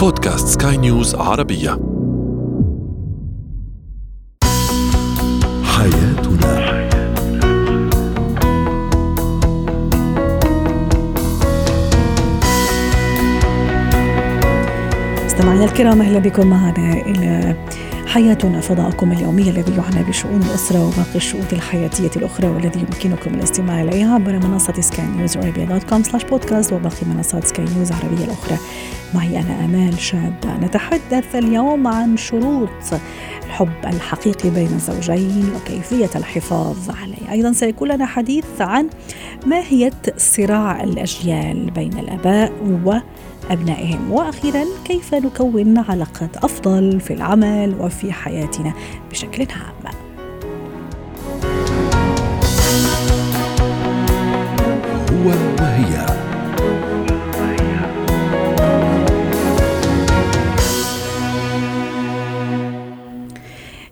بودكاست سكاي نيوز عربية. حياتنا. مستمعينا الكرام أهلا بكم. معنا إلى حياتنا. فضاؤكم اليومي الذي يعنى بشؤون الأسرة وباقي الشؤون الحياتية الأخرى والذي يمكنكم الاستماع إليها عبر منصة سكاي نيوز عربية dot com slash podcast وباقي منصات سكاي نيوز العربية الأخرى. معي أنا أمال شابة نتحدث اليوم عن شروط الحب الحقيقي بين الزوجين وكيفية الحفاظ عليه. أيضا سيكون لنا حديث عن ماهية صراع الأجيال بين الآباء و أبنائهم. وأخيرا كيف نكون علاقات أفضل في العمل وفي حياتنا بشكل عام؟ هو وهي.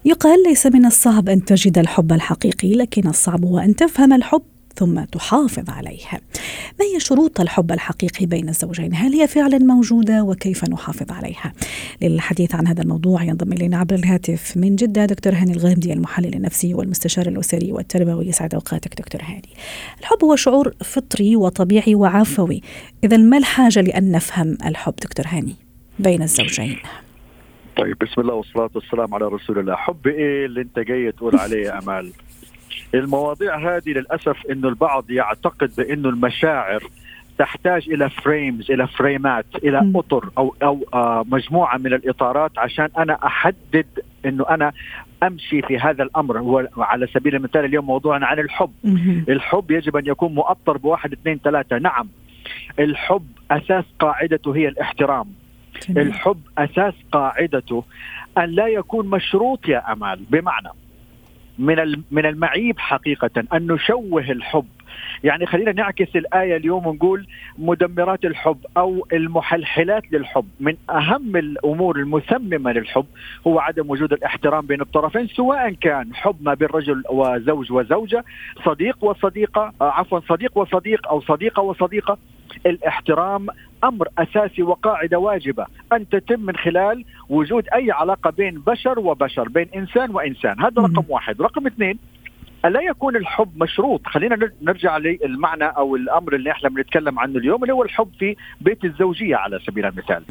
يقال ليس من الصعب أن تجد الحب الحقيقي لكن الصعب هو أن تفهم الحب ثم تحافظ عليها. ما هي شروط الحب الحقيقي بين الزوجين؟ هل هي فعلا موجودة وكيف نحافظ عليها؟ للحديث عن هذا الموضوع ينضم إلينا عبر الهاتف من جدة دكتور هاني الغامدي المحلل النفسي والمستشار الأسري والتربوي يسعد أوقاتك دكتور هاني. الحب هو شعور فطري وطبيعي وعفوي، إذا ما الحاجة لأن نفهم الحب دكتور هاني بين الزوجين؟ طيب بسم الله والصلاة والسلام على رسول الله حب إيه اللي أنت جاي تقول عليه يا أمال المواضيع هذه للأسف إنه البعض يعتقد بإنه المشاعر تحتاج إلى فريمز إلى فريمات إلى أطر أو أو آه مجموعة من الإطارات عشان أنا أحدد إنه أنا أمشي في هذا الأمر. هو على سبيل المثال اليوم موضوعنا عن الحب. الحب يجب أن يكون مؤطر بواحد اثنين ثلاثة. نعم. الحب أساس قاعدته هي الاحترام. الحب أساس قاعدته أن لا يكون مشروط يا أمال. بمعنى من من المعيب حقيقة أن نشوه الحب. يعني خلينا نعكس الآية اليوم ونقول مدمرات الحب أو المحلحلات للحب. من أهم الأمور المثممة للحب هو عدم وجود الاحترام بين الطرفين سواء كان حب ما بين رجل وزوج وزوجة صديق وصديقة عفوا صديق وصديق أو صديقة وصديقة. الاحترام أمر أساسي وقاعدة واجبة. ان تتم من خلال وجود أي علاقة بين بشر وبشر بين إنسان وإنسان. هذا رقم واحد. رقم اثنين ألا يكون الحب مشروط؟ خلينا نرجع للمعنى أو الأمر اللي إحنا بنتكلم عنه اليوم اللي هو الحب في بيت الزوجية على سبيل المثال.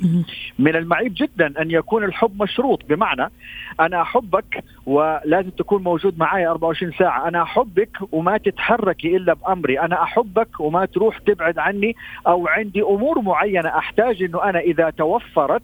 من المعيب جدا أن يكون الحب مشروط. بمعنى أنا أحبك ولازم تكون موجود معي 24 ساعة. أنا أحبك وما تتحركي إلا بأمري. أنا أحبك وما تروح تبعد عني أو عندي أمور معينة. أحتاج إنه أنا إذا توفرت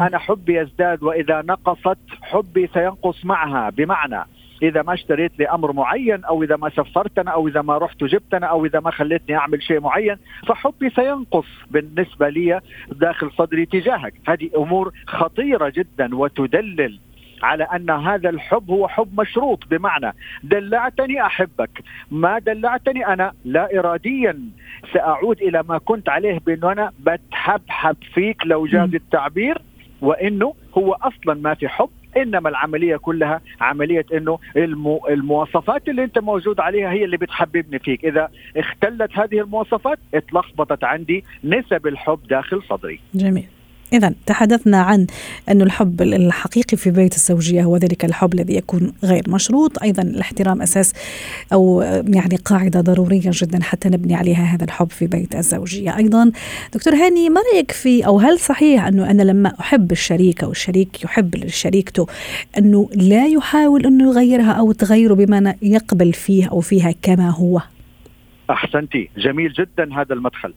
أنا حبي يزداد وإذا نقصت حبي سينقص معها. بمعنى إذا ما اشتريت لي أمر معين أو إذا ما سفرتنا أو إذا ما رحت وجبتنا أو إذا ما خليتني أعمل شيء معين فحبي سينقص بالنسبة لي داخل صدري تجاهك. هذه أمور خطيرة جدا وتدلل على أن هذا الحب هو حب مشروط. بمعنى دلعتني أحبك. ما دلعتني أنا لا اراديا. سأعود إلى ما كنت عليه بانه أنا بتحبحب فيك لو جاز التعبير وإنه هو أصلا ما في حب. إنما العملية كلها عملية إنه المو المواصفات اللي أنت موجود عليها هي اللي بتحببني فيك. إذا اختلت هذه المواصفات اتلخبطت عندي نسب الحب داخل صدري. جميل. إذا تحدثنا عن أن الحب الحقيقي في بيت الزوجية هو ذلك الحب الذي يكون غير مشروط. أيضا الاحترام أساس أو يعني قاعدة ضرورية جدا حتى نبني عليها هذا الحب في بيت الزوجية. أيضا دكتور هاني ما رأيك في أو هل صحيح أنه أنا لما أحب الشريك أو الشريك يحب شريكته أنه لا يحاول أنه يغيرها أو تغيره بما يقبل فيه أو فيها كما هو؟ أحسنتي. جميل جدا هذا المدخل.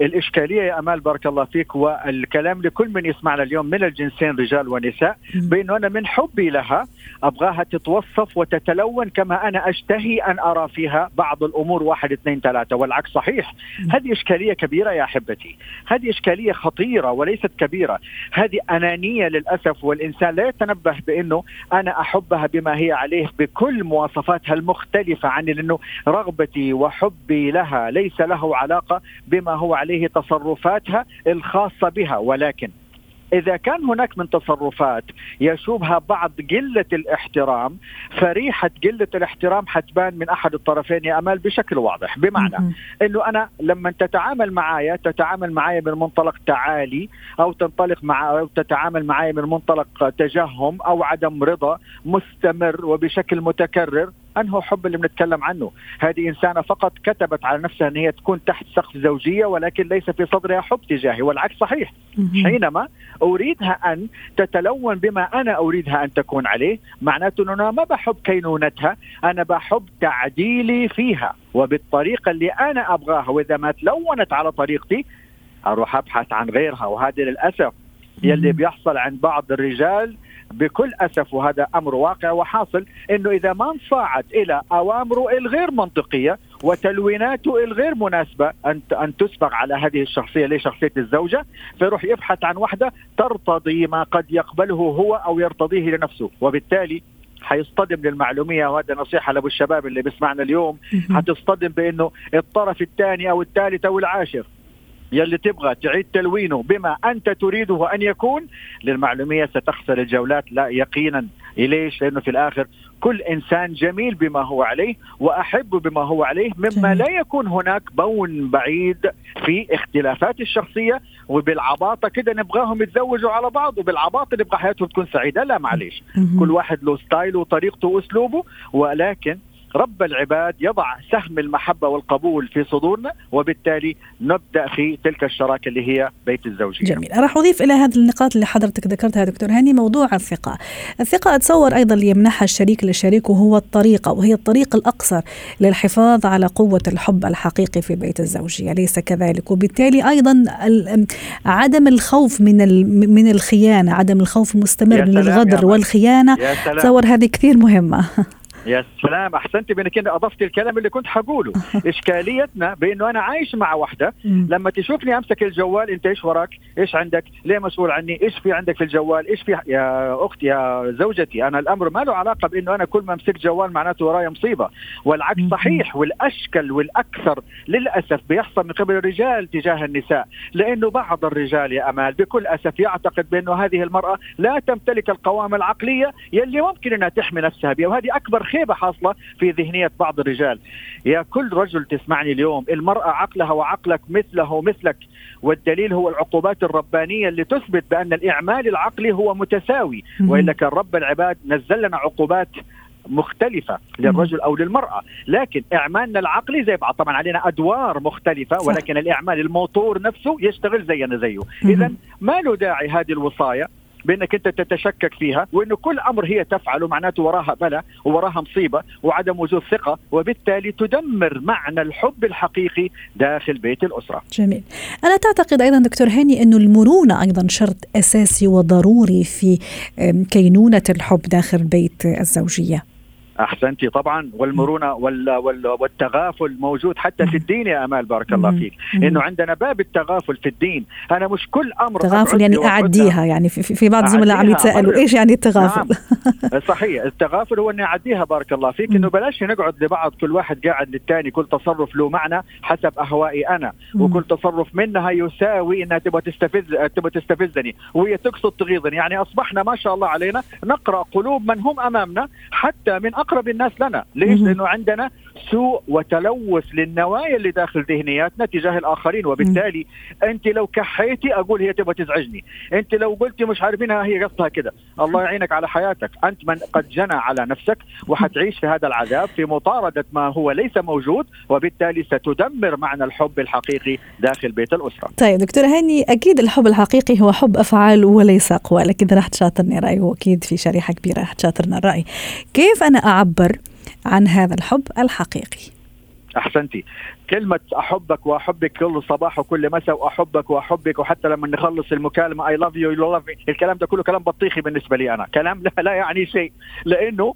الإشكالية يا أمال بارك الله فيك والكلام لكل من يسمعنا اليوم من الجنسين رجال ونساء بانه أنا من حبي لها أبغاها تتوصف وتتلون كما أنا أشتهي أن أرى فيها بعض الأمور واحد اثنين ثلاثة والعكس صحيح. هذه إشكالية كبيرة يا أحبتي. هذه إشكالية خطيرة وليست كبيرة. هذه أنانية للأسف والإنسان لا يتنبه بأنه أنا أحبها بما هي عليه بكل مواصفاتها المختلفة عني لأنه رغبتي وحبي لها ليس له علاقة بما هو عليه تصرفاتها الخاصة بها. ولكن إذا كان هناك من تصرفات يشوبها بعض قلة الاحترام فريحة قلة الاحترام حتبان من أحد الطرفين يا أمال بشكل واضح. بمعنى أنه أنا لما تتعامل معايا تتعامل معايا من منطلق تعالي أو تنطلق مع أو تتعامل معايا من منطلق تجهم أو عدم رضا مستمر وبشكل متكرر أنه حب اللي بنتكلم عنه. هذه إنسانة فقط كتبت على نفسها إن هي تكون تحت سقف زوجية ولكن ليس في صدرها حب تجاهي والعكس صحيح. حينما أريدها أن تتلون بما أنا أريدها أن تكون عليه معناته أنه أنا ما بحب كينونتها أنا بحب تعديلي فيها. وبالطريقة اللي أنا أبغاها وإذا ما تلونت على طريقتي أروح أبحث عن غيرها. وهذا للأسف يلي بيحصل عند بعض الرجال بكل أسف وهذا أمر واقع وحاصل إنه إذا ما انصاعت إلى اوامره الغير منطقية وتلويناته الغير مناسبة أن أن تسبق على هذه الشخصية اللي شخصيه الزوجة فيروح يبحث عن واحدة ترتضي ما قد يقبله هو أو يرتضيه لنفسه. وبالتالي حيصطدم للمعلومية وهذا نصيحة لأبو الشباب اللي بيسمعنا اليوم حتصطدم بإنه الطرف الثاني أو الثالث أو العاشر. يلي تبغى تعيد تلوينه بما أنت تريده أن يكون للمعلومية ستخسر الجولات لا يقينا. ليش؟ لأنه في الآخر كل إنسان جميل بما هو عليه وأحب بما هو عليه مما لا يكون هناك بون بعيد في اختلافات الشخصية. وبالعباطة كده نبغاهم يتزوجوا على بعض وبالعباطة نبغى حياتهم تكون سعيدة لا معليش. كل واحد له ستايله وطريقته وأسلوبه ولكن رب العباد يضع سهم المحبة والقبول في صدورنا وبالتالي نبدأ في تلك الشراكة اللي هي بيت الزوجية. جميل. راح أضيف إلى هذه النقاط اللي حضرتك ذكرتها دكتور هاني موضوع الثقة. الثقة أتصور أيضا اللي يمنحها الشريك لشريكه هو الطريقة وهي الطريق الأقصر للحفاظ على قوة الحب الحقيقي في بيت الزوجية ليس كذلك. وبالتالي أيضا عدم الخوف من من الخيانة عدم الخوف المستمر من الغدر والخيانة تصور هذه كثير مهمة. يا سلام أحسنت بإنك أنت أضفت الكلام اللي كنت حقوله. إشكاليتنا بإنه أنا عايش مع واحدة لما تشوفني أمسك الجوال أنت إيش وراك؟ إيش عندك؟ ليه مسؤول عني؟ إيش في عندك في الجوال؟ إيش في يا أختي يا زوجتي؟ أنا الأمر ما له علاقة بإنه أنا كل ما أمسك جوال معناته ورايا مصيبة. والعكس صحيح والأشكل والأكثر للأسف بيحصل من قبل الرجال تجاه النساء. لأنه بعض الرجال يا أمال بكل أسف يعتقد بأنه هذه المرأة لا تمتلك القوامه العقلية يلي ممكن إنها تحمي نفسها بها وهذه أكبر خيبة حاصلة في ذهنية بعض الرجال. يا كل رجل تسمعني اليوم المرأة عقلها وعقلك مثله مثلك والدليل هو العقوبات الربانية اللي تثبت بأن الإعمال العقلي هو متساوي. وإلا كان رب العباد نزل لنا عقوبات مختلفة للرجل أو للمرأة. لكن إعمالنا العقلي زي بعض طبعا علينا أدوار مختلفة ولكن الإعمال الموتور نفسه يشتغل زينا زيه. إذا ما له داعي هذه الوصاية بأنك أنت تتشكك فيها وانه كل أمر هي تفعله معناته وراها بلا وراها مصيبة وعدم وجود ثقة وبالتالي تدمر معنى الحب الحقيقي داخل بيت الأسرة. جميل. ألا تعتقد أيضا دكتور هاني انه المرونة أيضا شرط أساسي وضروري في كينونة الحب داخل بيت الزوجية؟ أحسنتي طبعا والمرونة وال وال والتغافل موجود حتى في الدين يا أمال بارك الله فيك. إنه عندنا باب التغافل في الدين. أنا مش كل أمر تغافل يعني أعديها يعني في, في بعض الزملاء عم يتسالوا إيش يعني التغافل؟ نعم. صحيح التغافل هو إني أعديها بارك الله فيك. إنه بلاش نقعد لبعض كل واحد قاعد للثاني كل تصرف له معنى حسب أهوائي أنا. وكل تصرف منها يساوي إنها تبغى تستفز تبغى تستفزني وهي تقصد تغيظني. يعني أصبحنا ما شاء الله علينا نقرأ قلوب من هم أمامنا حتى من أقرب الناس لنا. ليش؟ لأنه عندنا سوء وتلوث للنوايا اللي داخل ذهنياتنا تجاه الآخرين. وبالتالي أنت لو كحيتي أقول هي تبغى تزعجني. أنت لو قلتي مش عارفينها هي قصدها كده. الله يعينك على حياتك. أنت من قد جنى على نفسك وحتعيش في هذا العذاب في مطاردة ما هو ليس موجود وبالتالي ستدمر معنى الحب الحقيقي داخل بيت الأسرة. طيب دكتور هاني أكيد الحب الحقيقي هو حب أفعال وليس أقوال أكيد راح تشاطرني رأي وأكيد في شريحة كبيرة راح تشاطرنا الرأي. كيف أنا أعبر عن هذا الحب الحقيقي. احسنتي كلمة أحبك وأحبك كل صباح وكل مساء وأحبك وأحبك وحتى لما نخلص المكالمة I love you you love الكلام ده كله كلام بطيخي بالنسبة لي أنا. كلام لا, لا يعني شيء. لأنه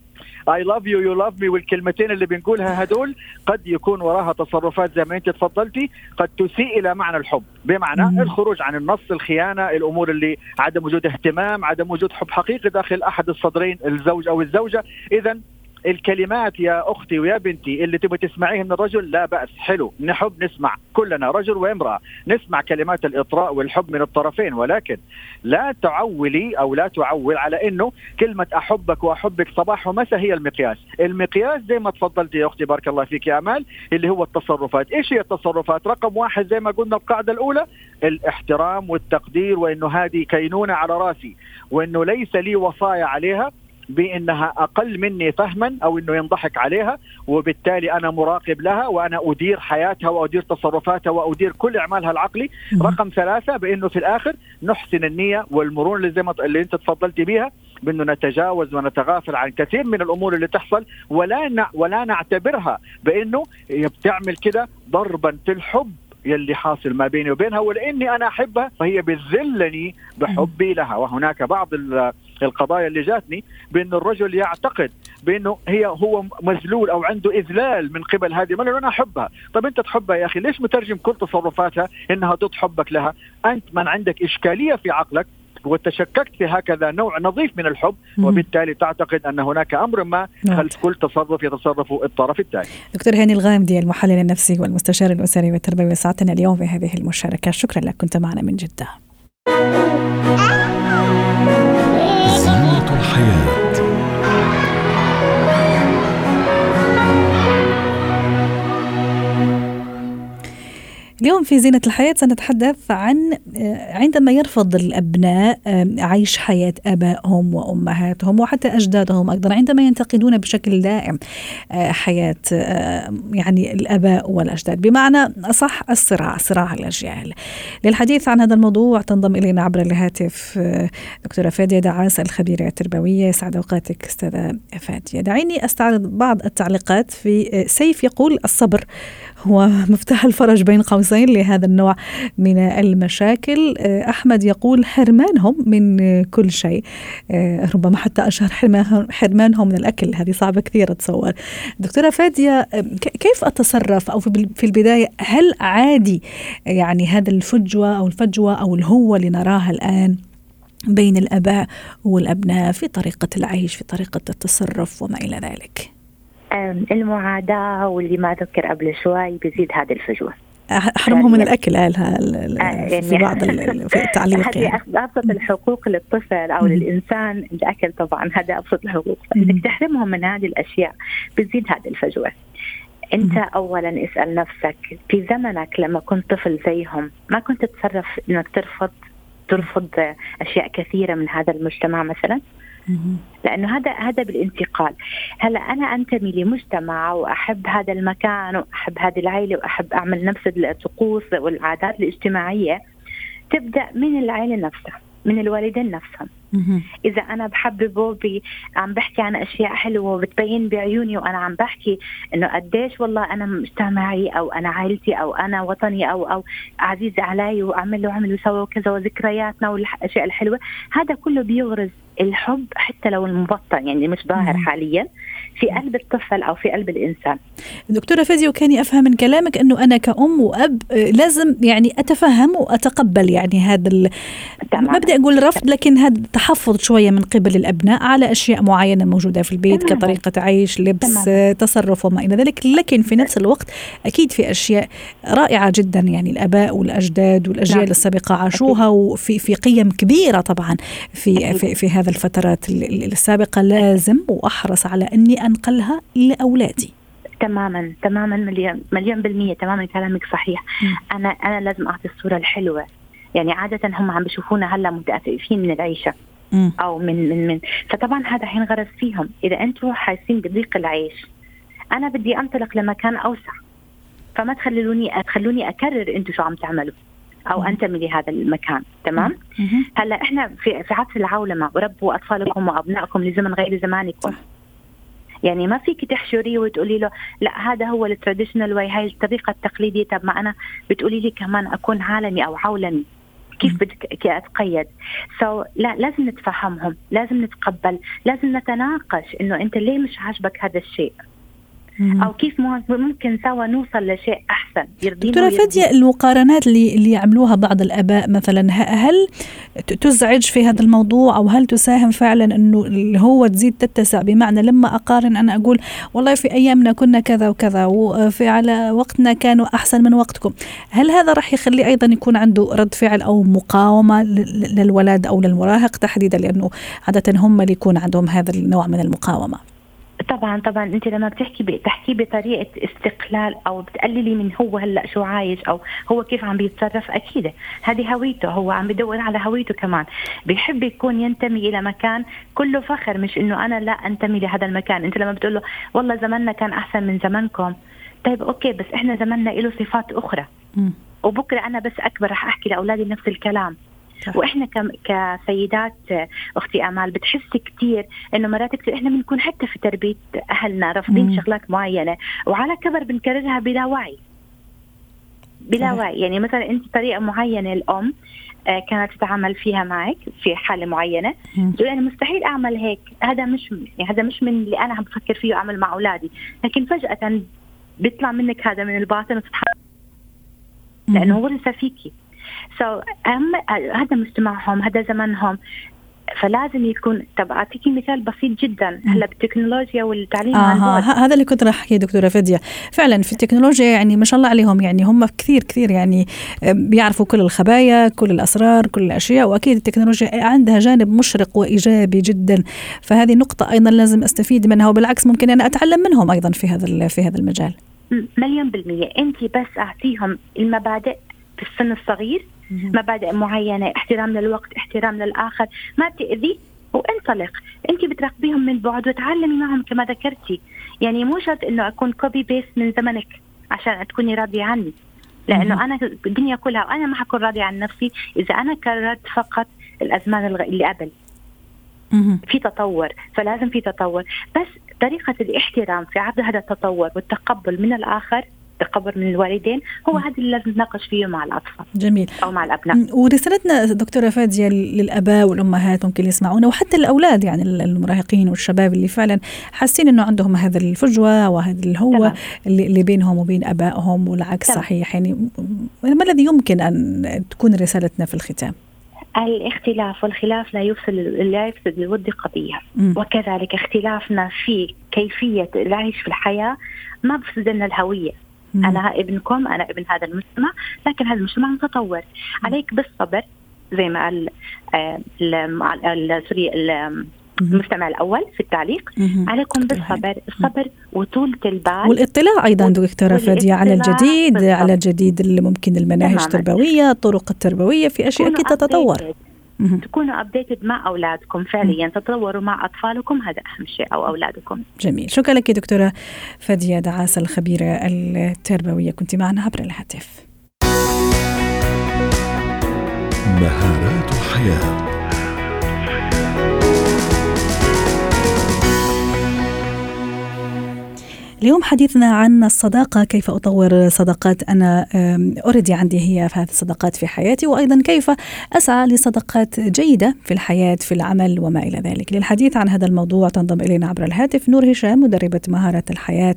I love you you love me والكلمتين اللي بنقولها هدول قد يكون وراها تصرفات زي ما أنت تفضلتي قد تسيء إلى معنى الحب. بمعنى مم. الخروج عن النص الخيانة الأمور اللي عدم وجود اهتمام عدم وجود حب حقيقي داخل أحد الصدرين الزوج أو الزوجة. اذا الكلمات يا أختي ويا بنتي اللي تبغي تسمعيه من الرجل لا بأس. حلو. نحب نسمع كلنا رجل وامرأة نسمع كلمات الإطراء والحب من الطرفين. ولكن لا تعولي أو لا تعول على إنه كلمة أحبك وأحبك صباح ومساء هي المقياس، المقياس زي ما تفضلتي يا أختي بارك الله فيك يا أمال اللي هو التصرفات، إيش هي التصرفات؟ رقم واحد زي ما قلنا القاعدة الأولى الاحترام والتقدير وإنه هذه كينونة على رأسي وإنه ليس لي وصايا عليها. بأنها أقل مني فهما أو إنه ينضحك عليها وبالتالي أنا مراقب لها وأنا أدير حياتها وأدير تصرفاتها وأدير كل أعمالها العقلي. رقم ثلاثة بأنه في الآخر نحسن النية والمرونة اللي زي ما اللي أنت تفضلتي بيها بأنه نتجاوز ونتغافل عن كثير من الأمور اللي تحصل ولا ولا نعتبرها بأنه بتعمل كده ضربا في الحب يلي حاصل ما بيني وبينها ولأني أنا أحبها فهي بذلني بحبي لها. وهناك بعض القضايا اللي جاتني بانه الرجل يعتقد بأنه هي هو مذلول أو عنده إذلال من قبل هذه المرأة أنا أحبها، طب أنت تحبها يا أخي ليش مترجم كل تصرفاتها إنها ضد حبك لها؟ أنت من عندك إشكالية في عقلك وتشككت في هكذا نوع نظيف من الحب وبالتالي تعتقد أن هناك أمر ما نعم. خلف كل تصرف يتصرف الطرف الثاني. دكتور هاني الغامدي المحلل النفسي والمستشار الأسري والتربوي ساعتنا اليوم بهذه المشاركة، شكرا لك كنت معنا من جدة. اليوم في زينة الحياة سنتحدث عن آه، عندما يرفض الأبناء آه، عيش حياة آبائهم وأمهاتهم وحتى أجدادهم أيضا عندما ينتقدون بشكل دائم آه، حياة يعني الآباء والأجداد. بمعنى أصح الصراع صراع الأجيال. للحديث عن هذا الموضوع تنضم إلينا عبر الهاتف دكتورة فادية دعاس الخبيرة التربوية. سعد أوقاتك أستاذة فادية. دعيني أستعرض بعض التعليقات في سيف يقول الصبر هو مفتاح الفرج بين قوسين. لهذا النوع من المشاكل. آه، أحمد يقول حرمانهم من كل شيء. آه، ربما حتى أشهر حرمانهم من الأكل. هذه صعبة كثير أتصور دكتورة فادية آه، كيف أتصرف؟ أو في البداية هل عادي يعني هذا الفجوة أو الفجوة أو الهوة اللي نراها الآن بين الآباء والأبناء في طريقة العيش في طريقة التصرف وما إلى ذلك؟ المعاداة واللي ما ذكر قبل شوي بيزيد هذه الفجوة. حرمهم من الأكل قالها يعني في بعض في التعليق يعني. أبسط الحقوق للطفل أو للإنسان الأكل طبعا هذا أبسط الحقوق. فانك تحرمهم من هذه الأشياء بتزيد هذه الفجوة. أنت اولا اسأل نفسك في زمنك لما كنت طفل زيهم ما كنت تتصرف إنك ترفض ترفض أشياء كثيرة من هذا المجتمع مثلا؟ لأنه هذا هذا بالانتقال. هلا أنا أنتمي لمجتمع وأحب هذا المكان وأحب هذه العائله وأحب أعمل نفس الطقوس والعادات الاجتماعية. تبدأ من العائله نفسها من الوالدين نفسهم. إذا أنا بحببه عم بحكي عن أشياء حلوة وبتبين بعيوني وأنا عم بحكي إنه قديش والله أنا مجتمعي أو أنا عائلتي أو أنا وطني أو أو عزيز علي وأعمل له عمل وسوى وكذا وذكرياتنا والأشياء الحلوة هذا كله بيغرز الحب حتى لو المبطن يعني مش ظاهر حاليا في قلب الطفل أو في قلب الإنسان. دكتورة فادي وكاني افهم من كلامك إنه أنا كأم وأب آه، لازم يعني أتفهم وأتقبل يعني هذا ما بدي أقول رفض لكن هذا تحفظ شوية من قبل الأبناء على أشياء معينة موجودة في البيت تمام. كطريقة عيش، لبس، تمام. آه، تصرف وما إلى ذلك، لكن في نفس الوقت أكيد في أشياء رائعة جدا يعني الآباء والأجداد والأجيال نعم. السابقة عاشوها وفي في قيم كبيرة طبعا في في, في هذا الفترات السابقة لازم وأحرص على أني أنقلها لأولادي. تماما تماما مليون مليون بالمية تماما كلامك صحيح. م. أنا أنا لازم أعطي الصورة الحلوة. يعني عادة هم عم بيشوفونا هلا متأففين من العيشة. م. أو من من من. فطبعا هذا حينغرس فيهم. إذا أنتم حاسين بضيق العيش أنا بدي أنطلق لمكان أوسع. فما تخلوني تخلوني أكرر أنتم شو عم تعملوا. أو أنتمي لهذا المكان. تمام؟ هلا إحنا في في عصر العولمة وربوا أطفالكم وأبنائكم لزمن غير زمانكم. يعني ما فيك تحشريه وتقولي له لا هذا هو ال traditional way هاي الطريقة التقليدية. طب ما أنا بتقولي لي كمان أكون عالمي أو عولمي. كيف بدك أتقيد؟ سو so, لا لازم نتفهمهم لازم نتقبل لازم نتناقش إنه أنت ليه مش عاجبك هذا الشيء؟ أو كيف ممكن سوا نوصل لشيء أحسن دكتورة فادية المقارنات اللي اللي يعملوها بعض الآباء مثلا هل تزعج في هذا الموضوع أو هل تساهم فعلا إنه اللي هو تزيد تتسع؟ بمعنى لما أقارن أنا أقول والله في أيامنا كنا كذا وكذا وفي على وقتنا كانوا أحسن من وقتكم. هل هذا راح يخلي أيضا يكون عنده رد فعل أو مقاومة للولد أو للمراهق تحديدا؟ لأنه عادة هم اللي يكون عندهم هذا النوع من المقاومة. طبعا طبعا. أنت لما بتحكي بتحكي بطريقة استقلال أو بتقللي من هو هلأ شو عايش أو هو كيف عم بيتصرف أكيد. هذه هويته. هو عم بدور على هويته كمان. بيحب يكون ينتمي إلى مكان كله فخر مش إنه أنا لا أنتمي لهذا المكان. أنت لما بتقول له والله زماننا كان أحسن من زمانكم طيب أوكي بس إحنا زماننا له صفات أخرى. م. وبكرة أنا بس أكبر رح أحكي لأولادي نفس الكلام. صح. وإحنا كسيدات أختي آمال بتحس كثير إنه مرات كثير إحنا بنكون حتى في تربية أهلنا رافضين شغلات معينة وعلى كبر بنكررها بلا وعي. بلا وعي. يعني مثلا أنت طريقة معينة الأم آه، كانت تتعامل فيها معك في حالة معينة تقول أنا مستحيل أعمل هيك هذا مش يعني هذا مش من اللي أنا عم بفكر فيه اعمل مع أولادي. لكن فجأة بيطلع منك هذا من الباطن وتتحرك. لأنه ورث فيكي. سو so, هذا مجتمعهم هذا زمنهم فلازم يكون طب أعطيكي مثال بسيط جدا. هلا بالتكنولوجيا والتعليم آه هذا اللي كنت راح أحكيه دكتورة فدية. فعلا في التكنولوجيا يعني ما شاء الله عليهم يعني هم كثير كثير يعني بيعرفوا كل الخبايا كل الأسرار كل الأشياء وأكيد التكنولوجيا عندها جانب مشرق وإيجابي جدا. فهذه نقطة أيضا لازم أستفيد منها وبالعكس ممكن أنا أتعلم منهم أيضا في هذا في هذا المجال. مليون بالمية. انت بس أعطيهم المبادئ في السن الصغير مبادئ معينة احترام للوقت احترام للآخر ما تاذي وانطلق. انت بتراقبيهم من بعد وتعلمي معهم كما ذكرتي. يعني مو شرط إنه أكون copy paste من زمنك عشان تكوني راضية عني. لأنه أنا الدنيا كلها وأنا ما حكون راضية عن نفسي إذا أنا كررت فقط الأزمان اللي قبل. في تطور فلازم في تطور. بس طريقة الاحترام في عرض هذا التطور والتقبل من الآخر تقبل من الوالدين هو هذا اللي لازم نناقش فيه مع الأطفال. جميل. أو مع الأبناء. ورسالتنا دكتورة فادية للأباء والأمهات ممكن يسمعونا وحتى الأولاد يعني المراهقين والشباب اللي فعلا حاسين إنه عندهم هذا الفجوة وهذا الهوه اللي, اللي بينهم وبين أبائهم والعكس تمام. صحيح. يعني ما الذي يمكن أن تكون رسالتنا في الختام؟ الاختلاف والخلاف لا يفسد لا يفسد الود قضية. وكذلك اختلافنا في كيفية العيش في الحياة ما بفسد لنا الهوية. مم. أنا ابنكم أنا ابن هذا المجتمع لكن هذا المجتمع متطور. عليك بالصبر زي ما قال sorry المستمع الأول في التعليق. عليكم بالصبر. الصبر وطولة البال. والاطلاع أيضا دكتورة فادية على الجديد بالصبر. على الجديد اللي ممكن المناهج التربوية الطرق التربوية في أشياء أكيد تتطور. تكونوا updated مع أولادكم فعليا تتطوروا مع أطفالكم هذا أهم شيء أو أولادكم. جميل. شكرا لك دكتورة فادية دعاسه الخبيره التربويه كنت معنا عبر الهاتف. مهارات حياة. اليوم حديثنا عن الصداقة كيف أطور صداقات؟ أنا أوريدي عندي هي في هذه الصداقات في حياتي وأيضا كيف أسعى لصداقات جيدة في الحياة في العمل وما إلى ذلك. للحديث عن هذا الموضوع تنضم إلينا عبر الهاتف نور هشام مدربة مهارة الحياة.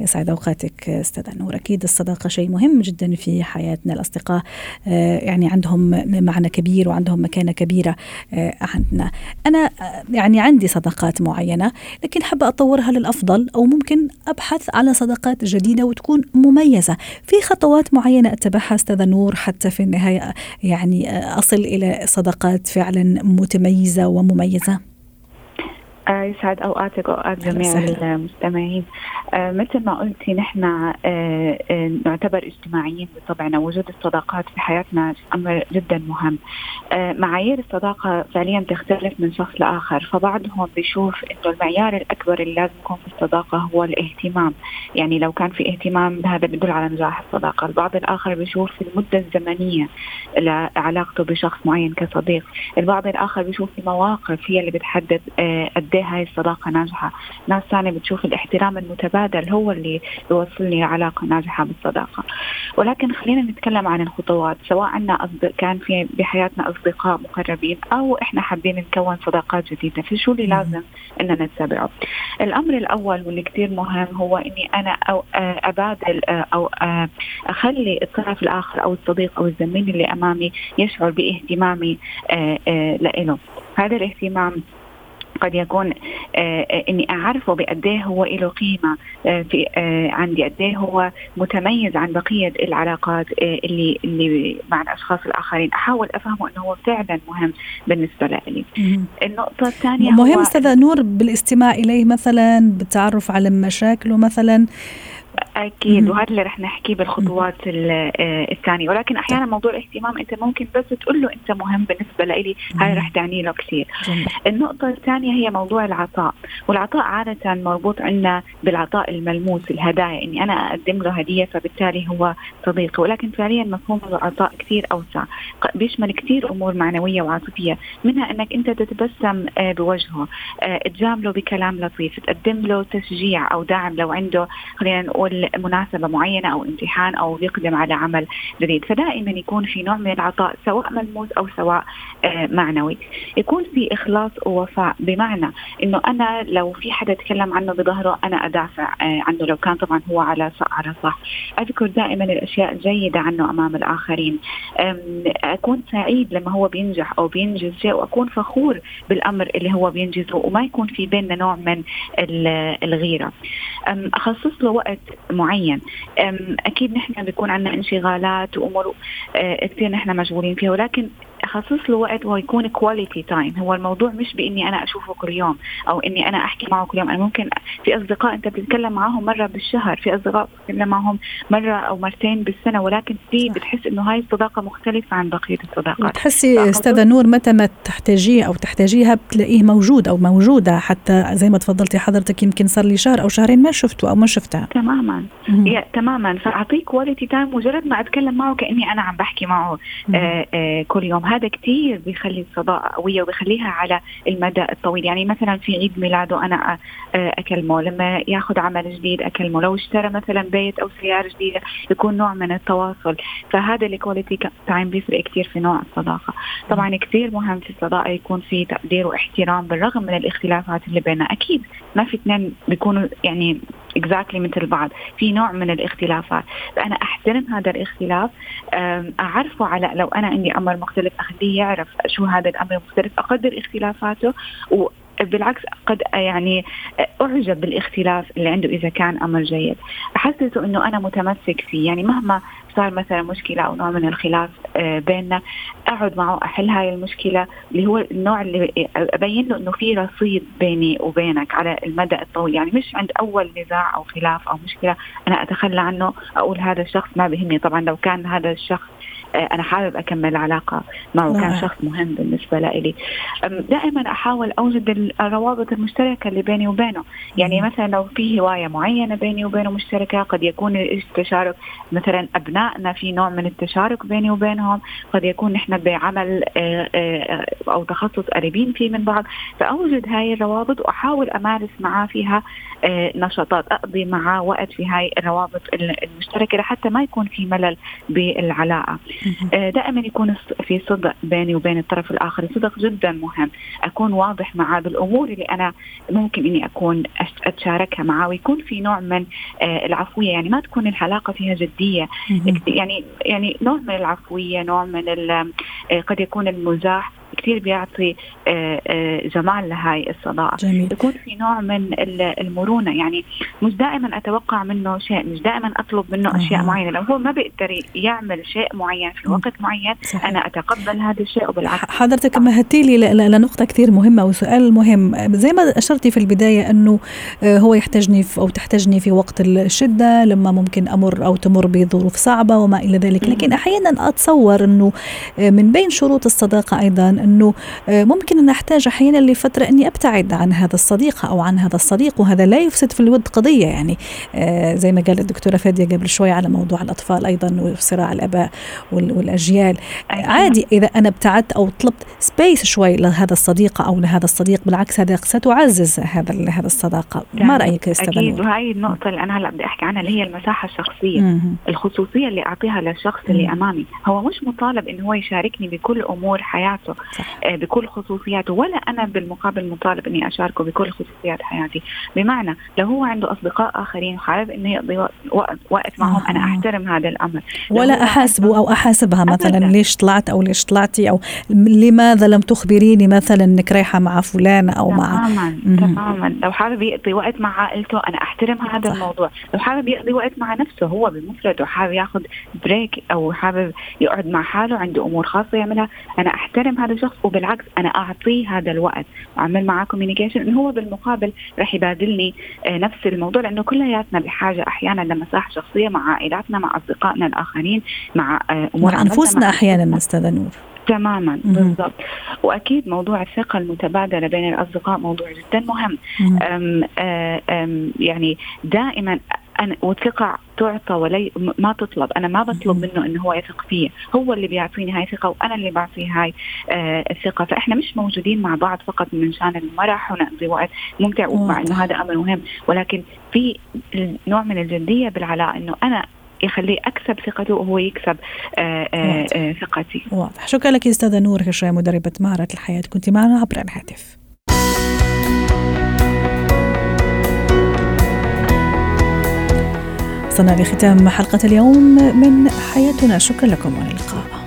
يسعد أوقاتك أستاذة نور. أكيد الصداقة شيء مهم جدا في حياتنا. الأصدقاء آه، يعني عندهم معنى كبير وعندهم مكانة كبيرة آه، عندنا. أنا آه، يعني عندي صداقات معينة لكن حابة أطورها للأفضل أو ممكن أب ابحث على صداقات جديدة وتكون مميزة. في خطوات معينة أتبعها أستاذة نور حتى في النهاية؟ يعني أصل إلى صداقات فعلا متميزة ومميزة. آه، يسعد أوقاتك وأوقات جميع المستمعين. آه مثل ما قلتي نحن آه آه نعتبر اجتماعيين بطبعنا وجود الصداقات في حياتنا أمر جدا مهم. معايير الصداقة فعليا تختلف من شخص لآخر فبعضهم بيشوف إنه المعيار الأكبر اللي لازم يكون في الصداقة هو الاهتمام. يعني لو كان في اهتمام هذا بيدل على نجاح الصداقة. البعض الآخر بيشوف المدة الزمنية لعلاقته بشخص معين كصديق. البعض الآخر بيشوف المواقف هي اللي بتحدد قد إيه هاي الصداقة ناجحة. ناس ثانية بتشوف الاحترام المتبادل هو اللي يوصلني لعلاقه ناجحة بالصداقة. ولكن خلينا نتكلم عن الخطوات سواء عنا أصدق كان في بحياتنا أصدقاء مقربين أو إحنا حابين نكون صداقات جديدة في شو اللي لازم إننا نتبعه؟ الأمر الأول واللي كثير مهم هو إني أنا أو أبادل أو أخلي الطرف الآخر أو الصديق أو الزميل اللي أمامي يشعر بإهتمامي له هذا الاهتمام قد يكون آه، آه، إني أعرفه بقد إيه هو له قيمة آه، في عندي قد إيه هو متميز عن بقية العلاقات اللي اللي مع الأشخاص الآخرين. أحاول أفهمه إنه هو فعلا مهم بالنسبة لي. النقطة الثانية مهم أستاذة نور بالاستماع إليه مثلا بالتعرف على مشاكله مثلا أكيد وهذا اللي رح نحكيه بالخطوات آه، الثانية. ولكن أحيانا موضوع الاهتمام أنت ممكن بس تقول له أنت مهم بالنسبة لي هاي رح تعني له كثير. النقطة الثانية هي موضوع العطاء. والعطاء عادة مربوط عندنا بالعطاء الملموس الهدايا. إني أنا أقدم له هدية فبالتالي هو صديقي ولكن فعليا مفهوم العطاء كثير أوسع. بيشمل كثير أمور معنوية وعاطفية منها إنك أنت تتبسم آه، بوجهه. آه، تجامله بكلام لطيف تقدم له تشجيع أو دعم لو عنده خلينا نقول مناسبة معينة أو امتحان أو يقدم على عمل جديد. فدائما يكون في نوع من العطاء سواء ملموس أو سواء آه، معنوي. يكون في إخلاص ووفاء بمعنى أنه أنا لو في حدا تكلم عنه بظهره أنا أدافع آه، عنه. لو كان طبعا هو على على صح. أذكر دائما الأشياء الجيدة عنه أمام الآخرين. أكون سعيد لما هو بينجح أو بينجز شيء وأكون فخور بالأمر اللي هو بينجزه وما يكون في بيننا نوع من الغيرة. أخصص له وقت معين. أكيد نحن بيكون عندنا انشغالات وأمور آه، كثير نحن مشغولين فيها ولكن أخصص له وقت ويكون quality time هو الموضوع مش بإني أنا أشوفه كل يوم أو إني أنا أحكي معه كل يوم. أنا ممكن في أصدقاء أنت بتتكلم معهم مرة بالشهر في أصدقاء بتتكلم معهم مرة أو مرتين بالسنة ولكن في بتحس إنه هاي الصداقة مختلفة عن بقية الصداقات. بتحسي أستاذة نور متى ما تحتاجيه أو تحتاجيها بتلاقيه موجود أو موجودة حتى زي ما تفضلتي حضرتك يمكن صار لي شهر أو شهرين ما شفته أو ما شفتها. تماما. يا تماما. فاعطيه quality time مجرد ما أتكلم معه كأني أنا عم بحكي معه آه آه كل يوم. هذا كثير بيخلي الصداقه قوية وبيخليها على المدى الطويل. يعني مثلا في عيد ميلاده أنا أكلمه. لما ياخذ عمل جديد أكلمه. لو اشترى مثلا بيت أو سيارة جديدة يكون نوع من التواصل. فهذا ال quality time بيفرق كثير في نوع الصداقة. طبعا كثير مهم في الصداقة يكون في تقدير واحترام بالرغم من الاختلافات اللي بيننا. أكيد ما في اثنين بيكونوا يعني اكزاكتلي مثل بعض. في نوع من الاختلافات. فأنا أحترم هذا الاختلاف أعرفه على لو أنا عندي أمر مختلف اخليه يعرف شو هذا الأمر المختلف أقدر اختلافاته و بالعكس قد يعني أعجب بالاختلاف اللي عنده إذا كان أمر جيد. احسسه إنه أنا متمسك فيه يعني مهما صار مثلا مشكلة أو نوع من الخلاف آه، بيننا أقعد معه أحل هاي المشكلة اللي هو النوع اللي أبين له إنه في رصيد بيني وبينك على المدى الطويل. يعني مش عند أول نزاع أو خلاف أو مشكلة أنا أتخلى عنه أقول هذا الشخص ما بهمني. طبعا لو كان هذا الشخص أنا حابب أكمل علاقه معه. كان نعم. شخص مهم بالنسبة لي دائما أحاول أوجد الروابط المشتركة اللي بيني وبينه. يعني مثلا لو في هواية معينة بيني وبينه مشتركة قد يكون التشارك مثلا أبنائنا في نوع من التشارك بيني وبينهم قد يكون نحن بعمل آه، آه، أو تخصص قريبين فيه من بعض. فأوجد هاي الروابط وأحاول أمارس معاه فيها نشاطات أقضي معاه وقت في هاي الروابط المشتركة لحتى ما يكون في ملل بالعلاقة. آه، دائما يكون في صدق بيني وبين الطرف الآخر. صدق جدا مهم. أكون واضح معاه بالامور اللي أنا ممكن إني أكون أتشاركها معاه ويكون في نوع من آه، العفوية. يعني ما تكون العلاقه فيها جدية. يعني يعني نوع من العفوية نوع من آه، قد يكون المزاح. كثير بيعطي آه، آه، جمال لهاي الصداقة. جميل. يكون في نوع من المرونة. يعني مش دائما أتوقع منه شيء مش دائما أطلب منه أشياء معينة. لو هو ما بيقدر يعمل شيء معين في وقت معين. صحيح. أنا أتقبل هذا الشيء وبالعكس. حضرتك مهدتي لي لنقطة كثير مهمة وسؤال مهم. زي ما أشرتي في البداية أنه آه، هو يحتاجني أو تحتاجني في وقت الشدة لما ممكن أمر أو تمر بظروف صعبة وما إلى ذلك. لكن أحيانا أتصور أنه من بين شروط الصداقة أيضا أنه آه، ممكن أن أحتاج أحيانا لفترة أني أبتعد عن هذا الصديق أو عن هذا الصديق وهذا لا يفسد في الود قضية يعني. آه، زي ما قالت الدكتورة فادية قبل شوي على موضوع الأطفال أيضا وصراع الأباء والأجيال. عادي إذا أنا ابتعدت أو طلبت سبيس شوي لهذا الصديقه أو لهذا الصديق بالعكس هذا ستعزز هذا هذا الصداقة. ما رأيك أستاذ أكيد وهي النقطة اللي أنا هلا بدي أحكي عنها اللي هي المساحة الشخصية. مم. الخصوصية اللي أعطيها للشخص. اللي أمامي. هو مش مطالب انه هو يشاركني بكل أمور حياته. صح. آه بكل خصوصياته ولا أنا بالمقابل مطالب إني أشاركه بكل خصوصيات حياتي بمعنى لو هو عنده أصدقاء آخرين وحابب إنه يقضي وقت, معهم آه. أنا أحترم هذا الأمر ولا أحاسبه أو أحاسبها مثلا أبداً. ليش طلعت أو ليش طلعتي أو لماذا لم تخبريني مثلا إنك رايحة مع فلان أو مع تماما تماما لو حابب يقضي وقت مع عائلته أنا أحترم هذا صح. الموضوع لو حابب يقضي وقت مع نفسه هو بمفرده حابب ياخذ بريك أو حابب يقعد مع حاله عنده أمور خاصة يعملها أنا أحترم هذا الشخص وبالعكس أنا أعطيه هذا الوقت وأعمل معاه كوميونيكيشن إنه هو بالمقابل راح يبادلني آه، نفس الموضوع لأنه كلياتنا بحاجة أحيانا لمساحة شخصية مع عائلاتنا مع أصدقائنا الآخرين مع آه، امور مع أنفسنا أحيانا أستاذة نور. تماما بالضبط. وأكيد موضوع الثقة المتبادلة بين الأصدقاء موضوع جدا مهم. أم آه، أم يعني دائما أنا والثقة تعطى ولي ما تطلب. أنا ما بطلب منه إنه هو يثق فيي. هو اللي بيعطيني هاي الثقة وأنا اللي بعطيه هاي آه الثقة. فإحنا مش موجودين مع بعض فقط من شان المرح ونقضي وقت. ممتع ومع إنه هذا أمر مهم. ولكن في نوع من الجدية بالعلاء إنه أنا يخليه أكسب ثقته وهو يكسب آه، آه، آه، ثقتي. واضح. شكرا لك أستاذة نور هشام مدربة مهارة الحياة. كنت معنا عبر الهاتف. وصلنا لختام حلقة اليوم من حياتنا. شكرا لكم والى اللقاء